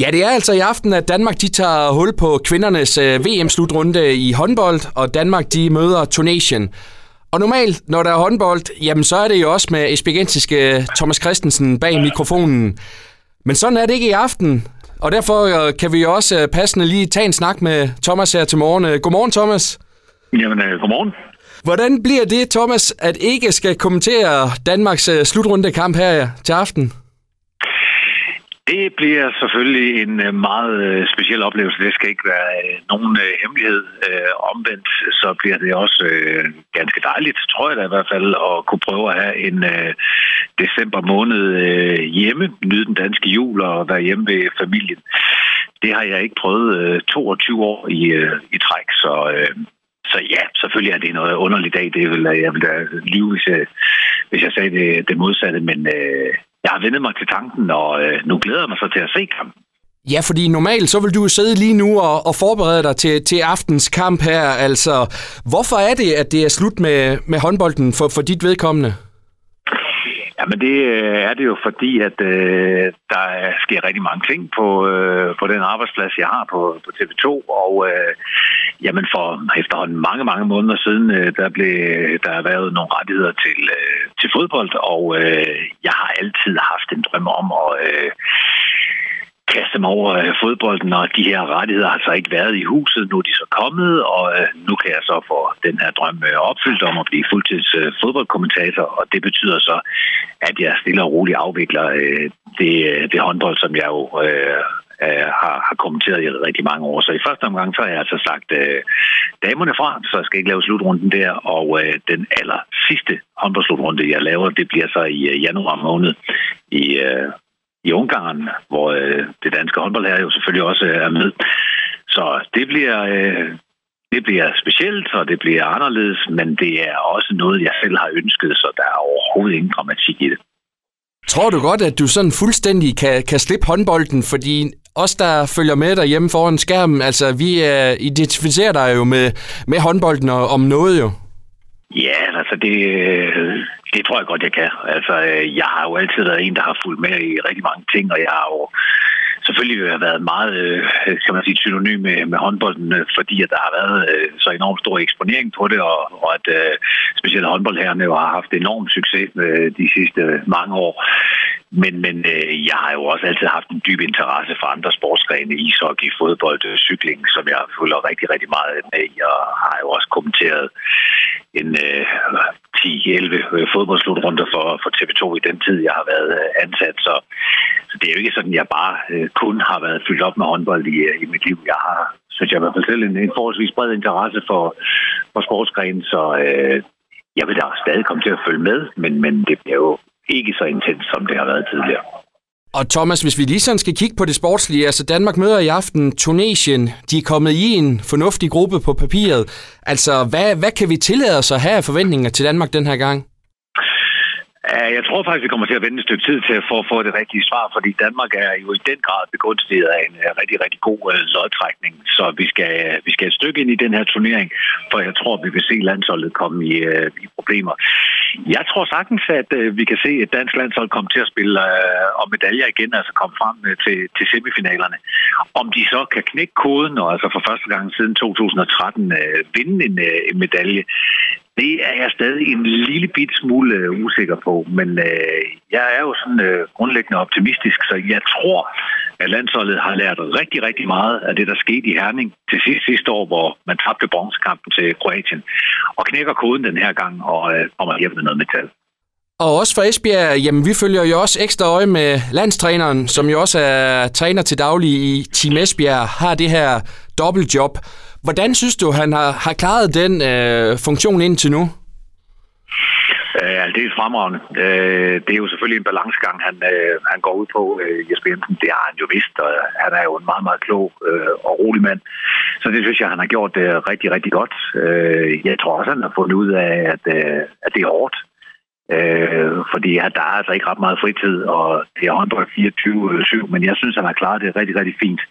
Ja, det er altså i aften, at Danmark de tager hul på kvindernes øh, VM-slutrunde i håndbold, og Danmark de møder Tunesien. Og normalt, når der er håndbold, jamen så er det jo også med esbjergensiske Thomas Christensen bag mikrofonen. Men sådan er det ikke i aften, og derfor øh, kan vi også øh, passende lige tage en snak med Thomas her til morgen. Øh, Godmorgen, Thomas. Jamen, øh, godmorgen. Hvordan bliver det, Thomas, at ikke skal kommentere Danmarks øh, slutrundekamp her til aften? Det bliver selvfølgelig en øh, meget øh, speciel oplevelse. Det skal ikke være øh, nogen hemmelighed. Omvendt så bliver det også ganske dejligt, tror jeg da i hvert fald, at kunne prøve at have en december måned hjemme, nyde den danske jul og være hjemme ved familien. Det har jeg ikke prøvet 22 år i, i træk, så så ja, selvfølgelig er det noget underligt dag. Det vil jeg vil da lyve, hvis jeg, hvis jeg sagde det, det modsatte, men øh, jeg har vendet mig til tanken, og øh, nu glæder jeg mig så til at se kampen. Ja, fordi normalt så vil du sidde lige nu og, og forberede dig til, til aftens kamp her. Altså, hvorfor er det, at det er slut med, med håndbolden for, for dit vedkommende? Jamen det øh, er det jo fordi, at øh, der sker rigtig mange ting på, øh, på den arbejdsplads, jeg har på, på TV2. Og øh, jamen for efterhånden mange, mange måneder siden, øh, der blev der været nogle rettigheder til, øh, til fodbold. Og øh, jeg har altid haft en drøm om at... Øh, kaste mig over øh, fodbolden, og de her rettigheder har så ikke været i huset. Nu er de så kommet, og øh, nu kan jeg så få den her drøm øh, opfyldt om at blive fuldtids øh, fodboldkommentator, og det betyder så, at jeg stille og roligt afvikler øh, det, øh, det håndbold, som jeg jo har, har kommenteret i rigtig mange år. Så i første omgang, så har jeg altså sagt øh, damerne fra, så jeg skal ikke lave slutrunden der, og øh, den aller sidste håndboldslutrunde, jeg laver, det bliver så i øh, januar måned i, øh, i Ungarn, hvor øh, det danske håndbold her jo selvfølgelig også er med. Så det bliver, øh, det bliver specielt, og det bliver anderledes, men det er også noget, jeg selv har ønsket, så der er overhovedet ingen dramatik i det. Tror du godt, at du sådan fuldstændig kan, kan slippe håndbolden, fordi os, der følger med derhjemme foran skærmen, altså vi uh, identificerer dig jo med, med håndbolden og, om noget jo. Ja, altså det, det tror jeg godt, jeg kan. Altså, øh, jeg har jo altid været en, der har fulgt med i rigtig mange ting, og jeg har jo selvfølgelig været meget, øh, kan man sige, synonym med, med håndbolden, øh, fordi at der har været øh, så enormt stor eksponering på det, og, og at specielt håndboldherrene jo har haft enorm succes de sidste mange år. Men, men øh, jeg har jo også altid haft en dyb interesse for andre sportsgrene, ishockey, fodbold, cykling, som jeg følger rigtig, rigtig meget med i, og har jo også kommenteret en øh, 10-11 fodboldslutrunder for, for TV2 i den tid, jeg har været ansat. Så, så det er jo ikke sådan, at jeg bare øh, kun har været fyldt op med håndbold i, øh, i mit liv. Jeg har, synes jeg i hvert fald selv, en, en forholdsvis bred interesse for, for sportsgrenen, så øh, jeg vil da stadig komme til at følge med, men, men det bliver jo ikke så intens, som det har været tidligere. Og Thomas, hvis vi lige sådan skal kigge på det sportslige, altså Danmark møder i aften Tunesien. De er kommet i en fornuftig gruppe på papiret. Altså, hvad, hvad kan vi tillade os at have af forventninger til Danmark den her gang? Jeg tror faktisk, vi kommer til at vente et stykke tid til at få, få det rigtige svar, fordi Danmark er jo i den grad begunstiget af en øh, rigtig, rigtig god øh, lodtrækning. Så vi skal, øh, vi skal et stykke ind i den her turnering, for jeg tror, vi vil se landsholdet komme i, i problemer. Jeg tror sagtens, at øh, vi kan se et dansk landshold komme til at spille øh, om medaljer igen, altså komme frem øh, til, til semifinalerne. Om de så kan knække koden, og altså for første gang siden 2013 øh, vinde en, øh, en medalje, det er jeg stadig en lille bit smule øh, usikker på, men øh, jeg er jo sådan øh, grundlæggende optimistisk, så jeg tror, at landsholdet har lært rigtig, rigtig meget af det, der skete i Herning til sidst sidste år, hvor man tabte bronzekampen til Kroatien, og knækker koden den her gang og øh, kommer hjem med noget metal. Og også for Esbjerg, jamen vi følger jo også ekstra øje med landstræneren, som jo også er træner til daglig i Team Esbjerg, har det her dobbeltjob. Hvordan synes du, han har, har klaret den øh, funktion indtil nu? Øh, ja, det er fremragende. Øh, det er jo selvfølgelig en balancegang, han, øh, han går ud på, øh, Jesper Jensen. Det har han jo vidst, og han er jo en meget, meget klog øh, og rolig mand. Så det synes jeg, han har gjort det rigtig, rigtig godt. Jeg tror også, han har fundet ud af, at, at det er hårdt. fordi der er altså ikke ret meget fritid, og det er håndbold 24-7, men jeg synes, han har klaret det rigtig, rigtig fint.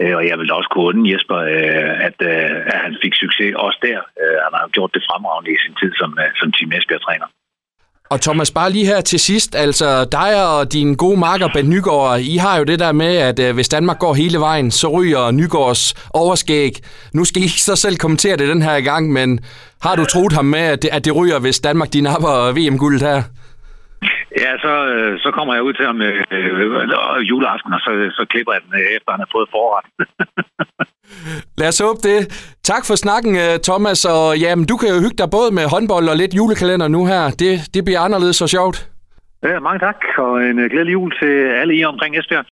Øh, og jeg vil også kunne undre Jesper, øh, at, øh, at han fik succes også der. Han har gjort det fremragende i sin tid som, som Team Esbjerg-træner. Og Thomas, bare lige her til sidst, altså dig og din gode marker Ben Nygaard, I har jo det der med, at øh, hvis Danmark går hele vejen, så ryger Nygaards overskæg. Nu skal I ikke så selv kommentere det den her gang, men har du troet ham med, at det, at det ryger, hvis Danmark de napper VM-guldet her? Ja, så, øh, så kommer jeg ud til ham øh, øh, juleaften, og så, så klipper jeg den, øh, efter han har fået forret. Lad os håbe det. Tak for snakken, Thomas, og jamen, du kan jo hygge dig både med håndbold og lidt julekalender nu her. Det, det bliver anderledes og sjovt. Ja, mange tak, og en glædelig jul til alle I omkring Esbjerg.